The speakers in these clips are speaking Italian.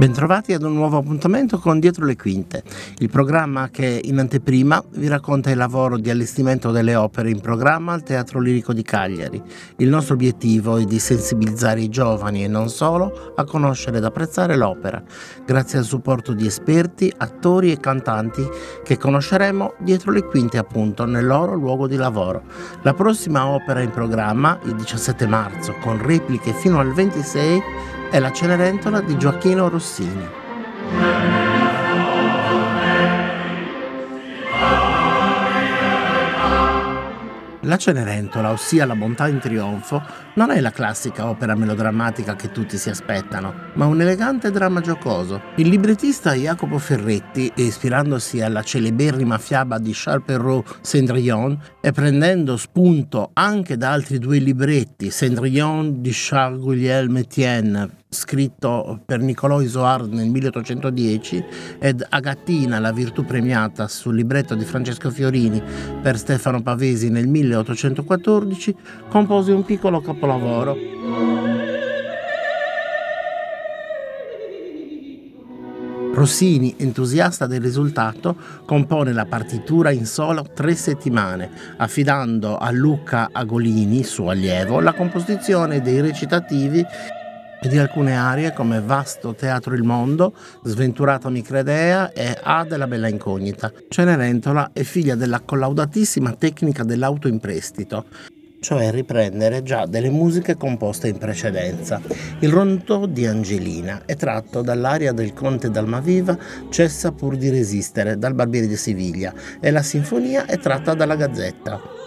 Bentrovati ad un nuovo appuntamento con Dietro le Quinte, il programma che in anteprima vi racconta il lavoro di allestimento delle opere in programma al Teatro Lirico di Cagliari. Il nostro obiettivo è di sensibilizzare i giovani e non solo a conoscere ed apprezzare l'opera, grazie al supporto di esperti, attori e cantanti che conosceremo dietro le quinte appunto nel loro luogo di lavoro. La prossima opera in programma, il 17 marzo, con repliche fino al 26, è la Cenerentola di Gioacchino Rossini. La Cenerentola, ossia La bontà in trionfo, non è la classica opera melodrammatica che tutti si aspettano, ma un elegante dramma giocoso. Il librettista Jacopo Ferretti, ispirandosi alla celeberrima fiaba di Charles Perrault Cendrillon e prendendo spunto anche da altri due libretti, Cendrillon di Charles Guglielme Etienne, scritto per Niccolò Isoard nel 1810, ed Agattina, la virtù premiata, sul libretto di Francesco Fiorini per Stefano Pavesi nel 1814, compose un piccolo capolavoro. Rossini, entusiasta del risultato, compone la partitura in solo tre settimane, affidando a Luca Agolini, suo allievo, la composizione dei recitativi e di alcune arie come Vasto Teatro il Mondo, Sventurata Micredea e A della Bella Incognita. Cenerentola è figlia della collaudatissima tecnica dell'autoimprestito, cioè riprendere già delle musiche composte in precedenza. Il rondò di Angelina è tratto dall'aria del conte d'Almaviva Cessa pur di resistere dal Barbiere di Siviglia e la sinfonia è tratta dalla Gazzetta.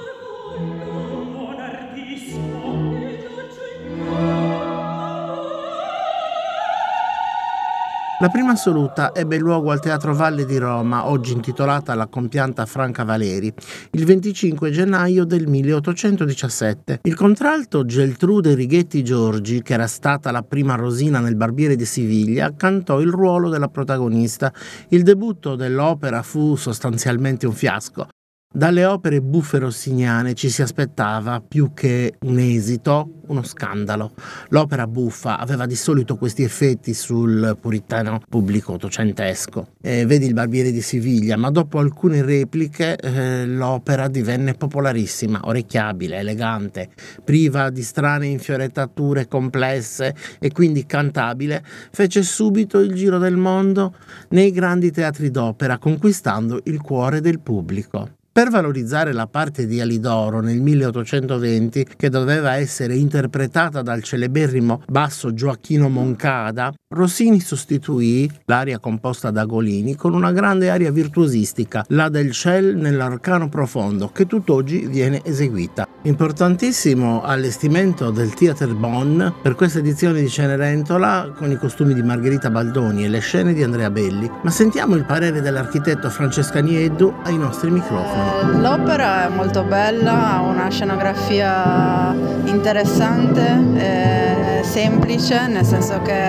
La prima assoluta ebbe luogo al Teatro Valle di Roma, oggi intitolata alla compianta Franca Valeri, il 25 gennaio del 1817. Il contralto Geltrude Righetti Giorgi, che era stata la prima Rosina nel Barbiere di Siviglia, cantò il ruolo della protagonista. Il debutto dell'opera fu sostanzialmente un fiasco. Dalle opere buffe rossiniane ci si aspettava più che un esito, uno scandalo. L'opera buffa aveva di solito questi effetti sul puritano pubblico ottocentesco. Eh, vedi il Barbiere di Siviglia, ma dopo alcune repliche eh, l'opera divenne popolarissima, orecchiabile, elegante, priva di strane infiorettature complesse e quindi cantabile, fece subito il giro del mondo nei grandi teatri d'opera, conquistando il cuore del pubblico. Per valorizzare la parte di Alidoro nel 1820, che doveva essere interpretata dal celeberrimo basso Gioacchino Moncada, Rossini sostituì l'aria composta da Golini con una grande aria virtuosistica, la del Cell nell'arcano profondo, che tutt'oggi viene eseguita. Importantissimo allestimento del Theater Bonn per questa edizione di Cenerentola con i costumi di Margherita Baldoni e le scene di Andrea Belli. Ma sentiamo il parere dell'architetto Francesca Nieddu ai nostri microfoni. L'opera è molto bella, ha una scenografia interessante, semplice, nel senso che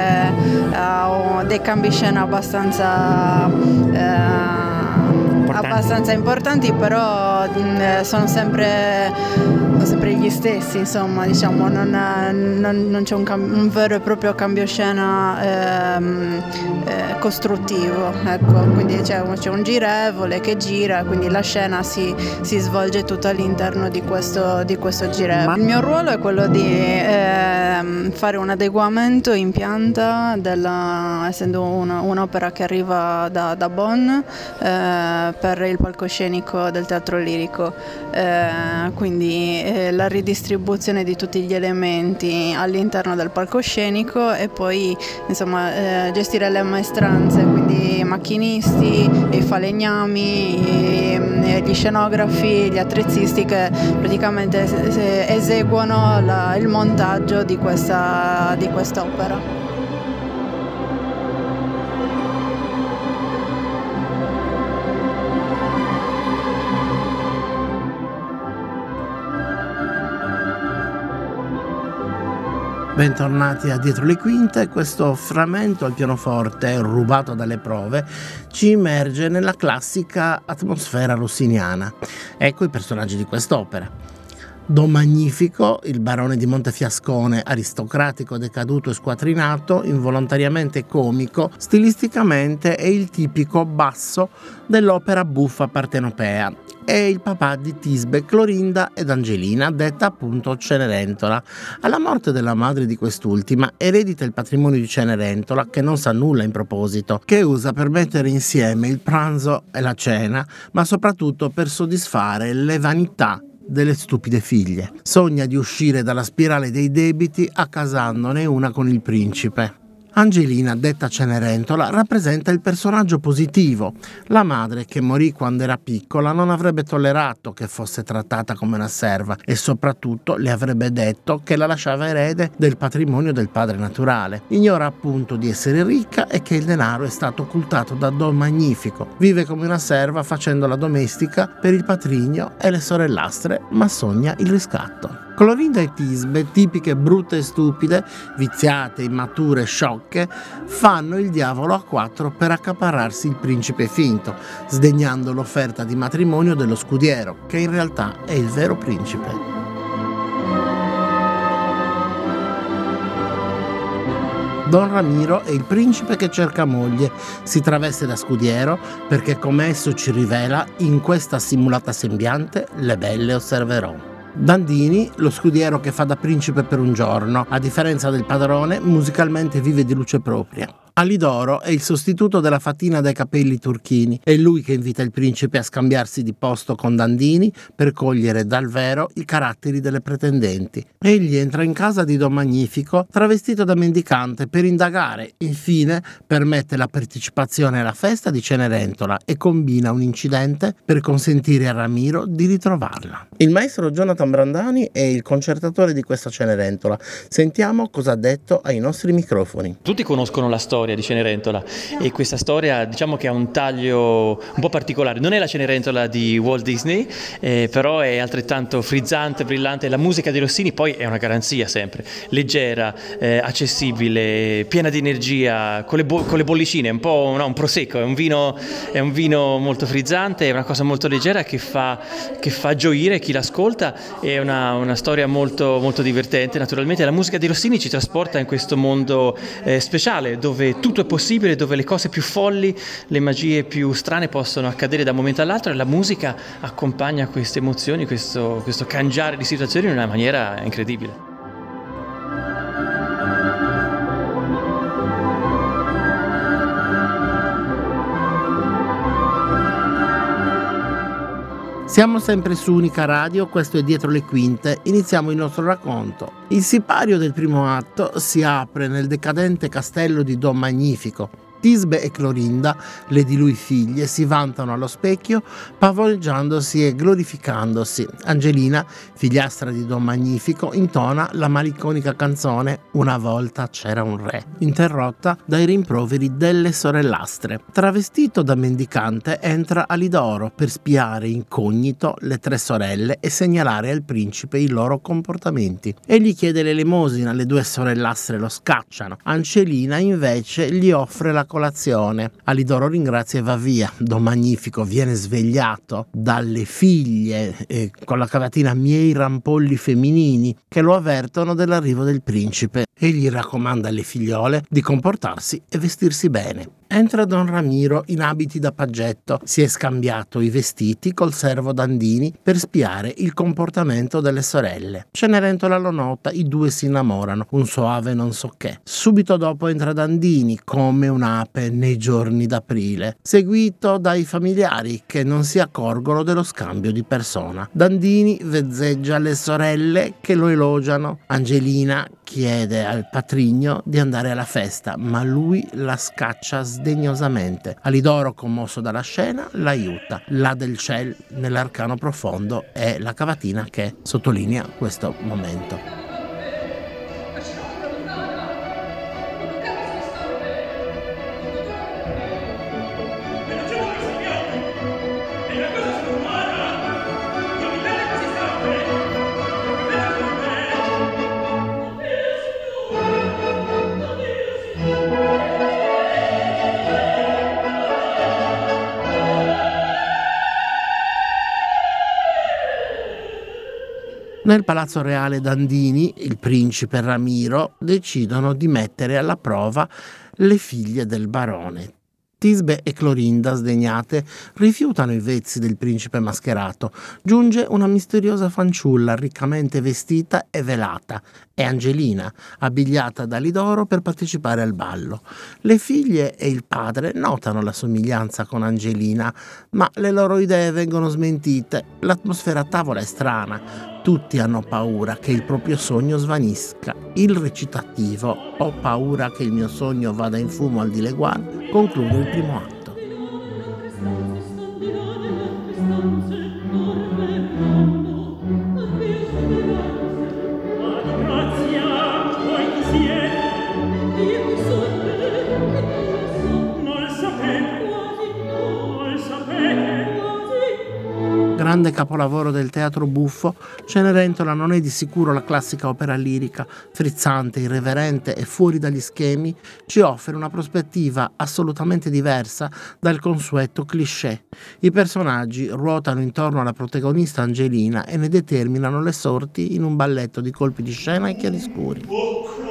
ha dei cambi scena abbastanza... Eh, abbastanza importanti, però mm, sono sempre, sono sempre, gli stessi, insomma, diciamo, non, non, non c'è un, cam- un, vero e proprio cambio scena ehm, eh, costruttivo, ecco, quindi c'è, c'è, un girevole che gira, quindi la scena si, si svolge tutta all'interno di questo, di questo girevole. Il mio ruolo è quello di eh, fare un adeguamento in pianta, della, essendo una, un'opera che arriva da, da Bonn, eh, per il palcoscenico del teatro lirico, eh, quindi eh, la ridistribuzione di tutti gli elementi all'interno del palcoscenico e poi insomma, eh, gestire le maestranze, quindi i macchinisti, i falegnami, i, gli scenografi, gli attrezzisti che praticamente eseguono la, il montaggio di questa di quest'opera. Bentornati a Dietro le Quinte, questo frammento al pianoforte rubato dalle prove ci immerge nella classica atmosfera rossiniana. Ecco i personaggi di quest'opera. Don Magnifico, il barone di Montefiascone, aristocratico, decaduto e squatrinato, involontariamente comico, stilisticamente è il tipico basso dell'opera buffa partenopea, è il papà di Tisbe, Clorinda ed Angelina, detta appunto Cenerentola. Alla morte della madre di quest'ultima eredita il patrimonio di Cenerentola, che non sa nulla in proposito, che usa per mettere insieme il pranzo e la cena, ma soprattutto per soddisfare le vanità delle stupide figlie. Sogna di uscire dalla spirale dei debiti accasandone una con il principe. Angelina, detta Cenerentola, rappresenta il personaggio positivo. La madre, che morì quando era piccola, non avrebbe tollerato che fosse trattata come una serva e soprattutto le avrebbe detto che la lasciava erede del patrimonio del padre naturale. Ignora appunto di essere ricca e che il denaro è stato occultato da Don Magnifico. Vive come una serva facendo la domestica per il patrigno e le sorellastre, ma sogna il riscatto. Clorinda e Tisbe, tipiche brutte e stupide, viziate, immature, sciocche, fanno il diavolo a quattro per accaparrarsi il principe finto, sdegnando l'offerta di matrimonio dello scudiero, che in realtà è il vero principe. Don Ramiro è il principe che cerca moglie, si traveste da scudiero perché come esso ci rivela, in questa simulata sembiante le belle osserverò. Dandini, lo scudiero che fa da principe per un giorno, a differenza del padrone, musicalmente vive di luce propria. Alidoro è il sostituto della fatina dai capelli turchini. È lui che invita il principe a scambiarsi di posto con Dandini per cogliere dal vero i caratteri delle pretendenti. Egli entra in casa di Don Magnifico travestito da mendicante per indagare. Infine permette la partecipazione alla festa di Cenerentola e combina un incidente per consentire a Ramiro di ritrovarla. Il maestro Jonathan Brandani è il concertatore di questa Cenerentola. Sentiamo cosa ha detto ai nostri microfoni. Tutti conoscono la storia storia di Cenerentola. E questa storia diciamo che ha un taglio un po' particolare, non è la Cenerentola di Walt Disney, eh, però è altrettanto frizzante, brillante, la musica di Rossini poi è una garanzia sempre, leggera, eh, accessibile, piena di energia, con le, bo- con le bollicine, un po' no, un prosecco, è un, vino, è un vino molto frizzante, è una cosa molto leggera che fa, che fa gioire chi l'ascolta, è una, una storia molto, molto divertente, naturalmente. La musica di Rossini ci trasporta in questo mondo eh, speciale dove tutto è possibile, dove le cose più folli, le magie più strane possono accadere da un momento all'altro e la musica accompagna queste emozioni, questo, questo cangiare di situazioni in una maniera incredibile. Siamo sempre su Unica Radio, questo è Dietro le Quinte. Iniziamo il nostro racconto. Il sipario del primo atto si apre nel decadente castello di Don Magnifico, Tisbe e Clorinda, le di lui figlie, si vantano allo specchio, pavoneggiandosi e glorificandosi. Angelina, figliastra di Don Magnifico, intona la malinconica canzone Una volta c'era un re, interrotta dai rimproveri delle sorellastre. Travestito da mendicante, entra Alidoro per spiare incognito le tre sorelle e segnalare al principe i loro comportamenti. Egli chiede l'elemosina, le due sorellastre lo scacciano. Angelina invece gli offre la colazione. Alidoro ringrazia e va via. Don Magnifico viene svegliato dalle figlie eh, con la cavatina miei rampolli femminini che lo avvertono dell'arrivo del principe e gli raccomanda alle figliole di comportarsi e vestirsi bene. Entra Don Ramiro in abiti da paggetto. Si è scambiato i vestiti col servo Dandini per spiare il comportamento delle sorelle. Cenerentola lo nota, i due si innamorano, un soave non so che. Subito dopo entra Dandini come un'ape nei giorni d'aprile, seguito dai familiari che non si accorgono dello scambio di persona. Dandini vezzeggia le sorelle che lo elogiano. Angelina chiede al patrigno di andare alla festa, ma lui la scaccia sdegnosamente. Alidoro, commosso dalla scena, l'aiuta. La del ciel nell'arcano profondo è la cavatina che sottolinea questo momento. Nel Palazzo Reale Dandini, il principe Ramiro decidono di mettere alla prova le figlie del barone. Tisbe e Clorinda, sdegnate, rifiutano i vezzi del principe mascherato. Giunge una misteriosa fanciulla riccamente vestita e velata. È Angelina, abbigliata da Lidoro per partecipare al ballo. Le figlie e il padre notano la somiglianza con Angelina, ma le loro idee vengono smentite. L'atmosfera a tavola è strana. Tutti hanno paura che il proprio sogno svanisca. Il recitativo Ho paura che il mio sogno vada in fumo al dileguan conclude il primo atto. Grande capolavoro del teatro buffo, Cenerentola non è di sicuro la classica opera lirica, frizzante, irreverente e fuori dagli schemi, ci offre una prospettiva assolutamente diversa dal consueto cliché. I personaggi ruotano intorno alla protagonista Angelina e ne determinano le sorti in un balletto di colpi di scena e chiaroscuri.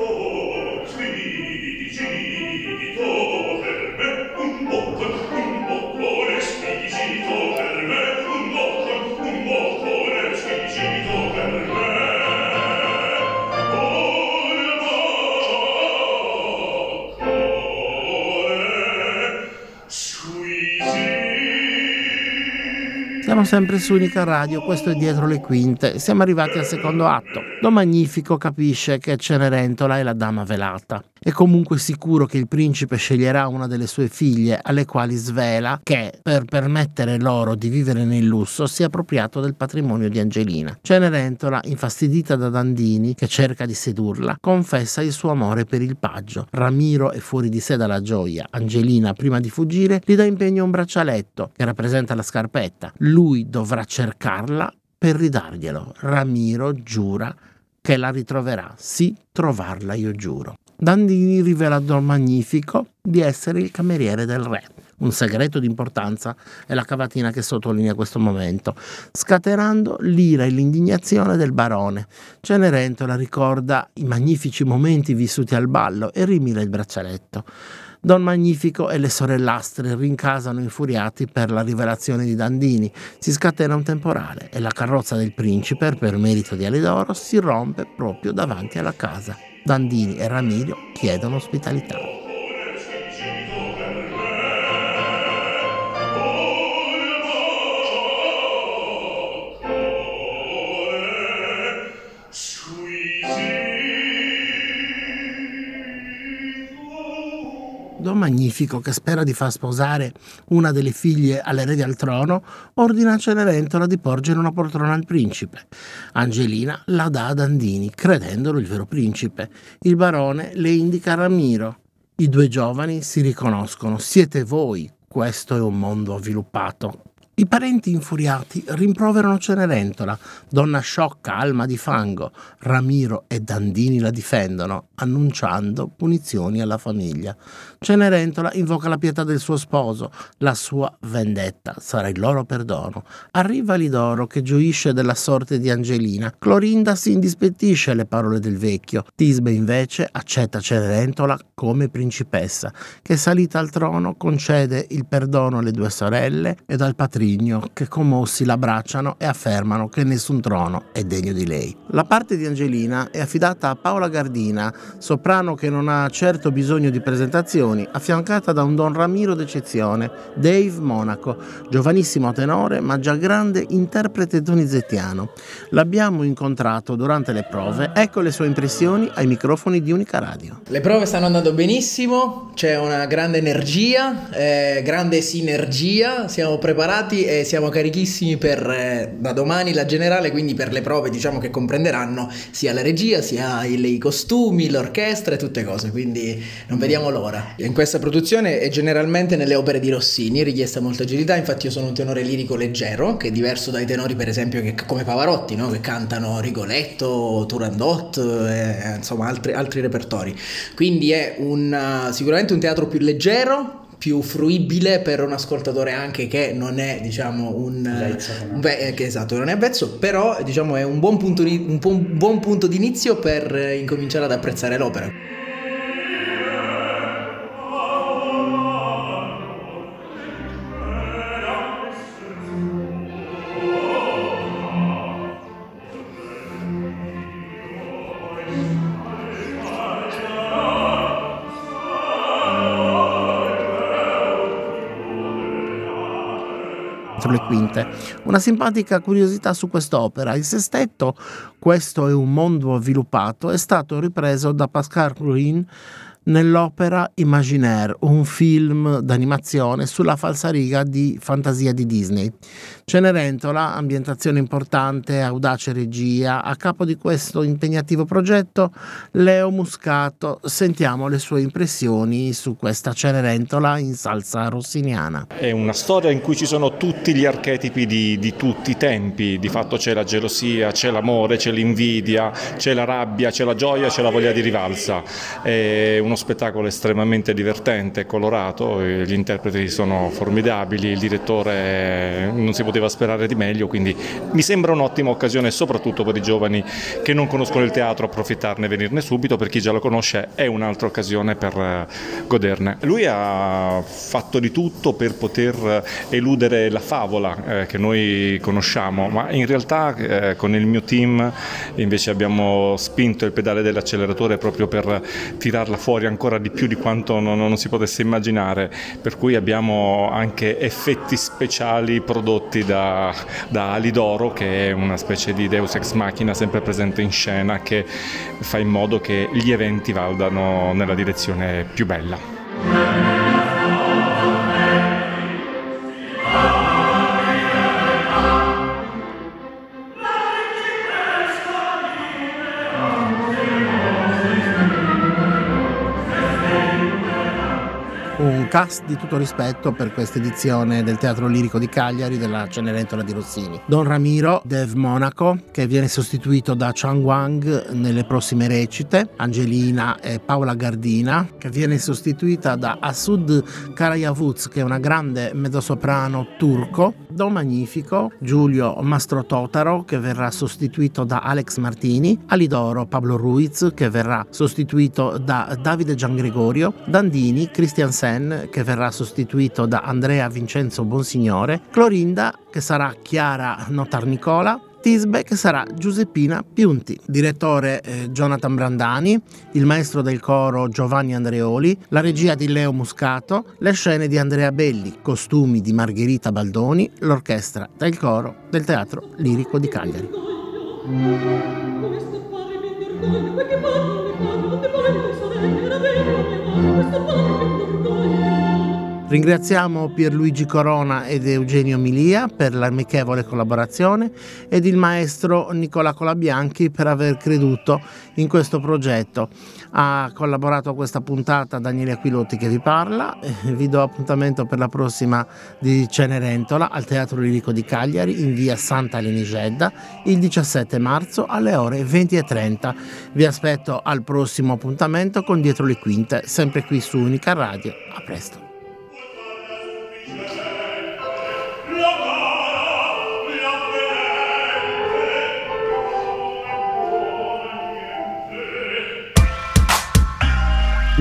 Siamo sempre su Unica Radio, questo è dietro le quinte. Siamo arrivati al secondo atto. Don Magnifico capisce che Cenerentola è la dama velata. È comunque sicuro che il principe sceglierà una delle sue figlie, alle quali svela che, per permettere loro di vivere nel lusso, si è appropriato del patrimonio di Angelina. Cenerentola, infastidita da Dandini, che cerca di sedurla, confessa il suo amore per il paggio. Ramiro è fuori di sé dalla gioia. Angelina, prima di fuggire, gli dà impegno un braccialetto che rappresenta la scarpetta. Lui dovrà cercarla per ridarglielo. Ramiro giura che la ritroverà. Sì, trovarla, io giuro. Dandini rivela a Don Magnifico di essere il cameriere del re. Un segreto di importanza è la cavatina che sottolinea questo momento, scatenando l'ira e l'indignazione del barone. Cenerentola ricorda i magnifici momenti vissuti al ballo e rimira il braccialetto. Don Magnifico e le sorellastre rincasano infuriati per la rivelazione di Dandini. Si scatena un temporale e la carrozza del principe, per merito di Alidoro, si rompe proprio davanti alla casa. Dandini e Ramiro chiedono ospitalità. Magnifico, che spera di far sposare una delle figlie all'erede al trono, ordina a Cenerentola di porgere una poltrona al principe. Angelina la dà a Dandini, credendolo il vero principe. Il barone le indica Ramiro. I due giovani si riconoscono. Siete voi. Questo è un mondo avviluppato. I parenti infuriati rimproverano Cenerentola, donna sciocca, alma di fango. Ramiro e Dandini la difendono, annunciando punizioni alla famiglia. Cenerentola invoca la pietà del suo sposo, la sua vendetta sarà il loro perdono. Arriva Lidoro che gioisce della sorte di Angelina. Clorinda si indispettisce alle parole del vecchio. Tisbe invece accetta Cenerentola come principessa, che salita al trono concede il perdono alle due sorelle ed al patrimonio Matrigno che commossi l'abbracciano e affermano che nessun trono è degno di lei. La parte di Angelina è affidata a Paola Gardina, soprano che non ha certo bisogno di presentazioni, affiancata da un Don Ramiro d'eccezione, Dave Monaco, giovanissimo tenore ma già grande interprete donizettiano. L'abbiamo incontrato durante le prove, ecco le sue impressioni ai microfoni di Unica Radio. Le prove stanno andando benissimo, c'è una grande energia, eh, grande sinergia, siamo preparati preparati e siamo carichissimi per eh, da domani la generale, quindi per le prove diciamo che comprenderanno sia la regia, sia i, i costumi, l'orchestra e tutte cose, quindi non vediamo l'ora. In questa produzione e generalmente nelle opere di Rossini è richiesta molta agilità, infatti io sono un tenore lirico leggero, che è diverso dai tenori per esempio che, come Pavarotti, no? che cantano Rigoletto, Turandot, e, insomma altri, altri repertori. Quindi è un, sicuramente un teatro più leggero, più fruibile per un ascoltatore anche che non è diciamo un, un beh, che esatto non è avvezzo però diciamo è un buon punto, un buon punto di inizio per incominciare ad apprezzare l'opera le quinte. Una simpatica curiosità su quest'opera. Il sestetto, questo è un mondo avviluppato, è stato ripreso da Pascal Ruin nell'opera Imaginaire, un film d'animazione sulla falsariga di fantasia di Disney. Cenerentola, ambientazione importante, audace regia, a capo di questo impegnativo progetto Leo Muscato. Sentiamo le sue impressioni su questa Cenerentola in salsa rossiniana. È una storia in cui ci sono tutti gli archetipi di, di tutti i tempi, di fatto c'è la gelosia, c'è l'amore, c'è l'invidia, c'è la rabbia, c'è la gioia, c'è la voglia di rivalsa. È uno spettacolo estremamente divertente colorato, gli interpreti sono formidabili, il direttore non si poteva sperare di meglio, quindi mi sembra un'ottima occasione soprattutto per i giovani che non conoscono il teatro approfittarne e venirne subito, per chi già lo conosce è un'altra occasione per eh, goderne. Lui ha fatto di tutto per poter eludere la favola eh, che noi conosciamo, ma in realtà eh, con il mio team invece abbiamo spinto il pedale dell'acceleratore proprio per tirarla fuori ancora di più di quanto non, non si potesse immaginare, per cui abbiamo anche effetti speciali prodotti da, da Alidoro, che è una specie di Deus ex machina sempre presente in scena, che fa in modo che gli eventi vadano nella direzione più bella. Cast di tutto rispetto per questa edizione del Teatro Lirico di Cagliari della Cenerentola di Rossini. Don Ramiro, Dev Monaco, che viene sostituito da Chang Wang nelle prossime recite, Angelina e Paola Gardina, che viene sostituita da Asud Karayavuz, che è una grande mezzosoprano turco, Don Magnifico, Giulio Mastro Totaro, che verrà sostituito da Alex Martini, Alidoro Pablo Ruiz, che verrà sostituito da Davide Giangregorio, Dandini, Christian Sen, che verrà sostituito da Andrea Vincenzo Bonsignore, Clorinda che sarà Chiara Notarnicola, Tisbe che sarà Giuseppina Piunti, direttore eh, Jonathan Brandani, il maestro del coro Giovanni Andreoli, la regia di Leo Muscato, le scene di Andrea Belli, costumi di Margherita Baldoni, l'orchestra del coro del Teatro Lirico di Cagliari. Ringraziamo Pierluigi Corona ed Eugenio Milia per l'amichevole collaborazione ed il maestro Nicola Colabianchi per aver creduto in questo progetto. Ha collaborato a questa puntata Daniele Aquilotti che vi parla. Vi do appuntamento per la prossima di Cenerentola al Teatro Lirico di Cagliari in via Santa Lenigedda il 17 marzo alle ore 20.30. Vi aspetto al prossimo appuntamento con Dietro le Quinte, sempre qui su Unica Radio. A presto.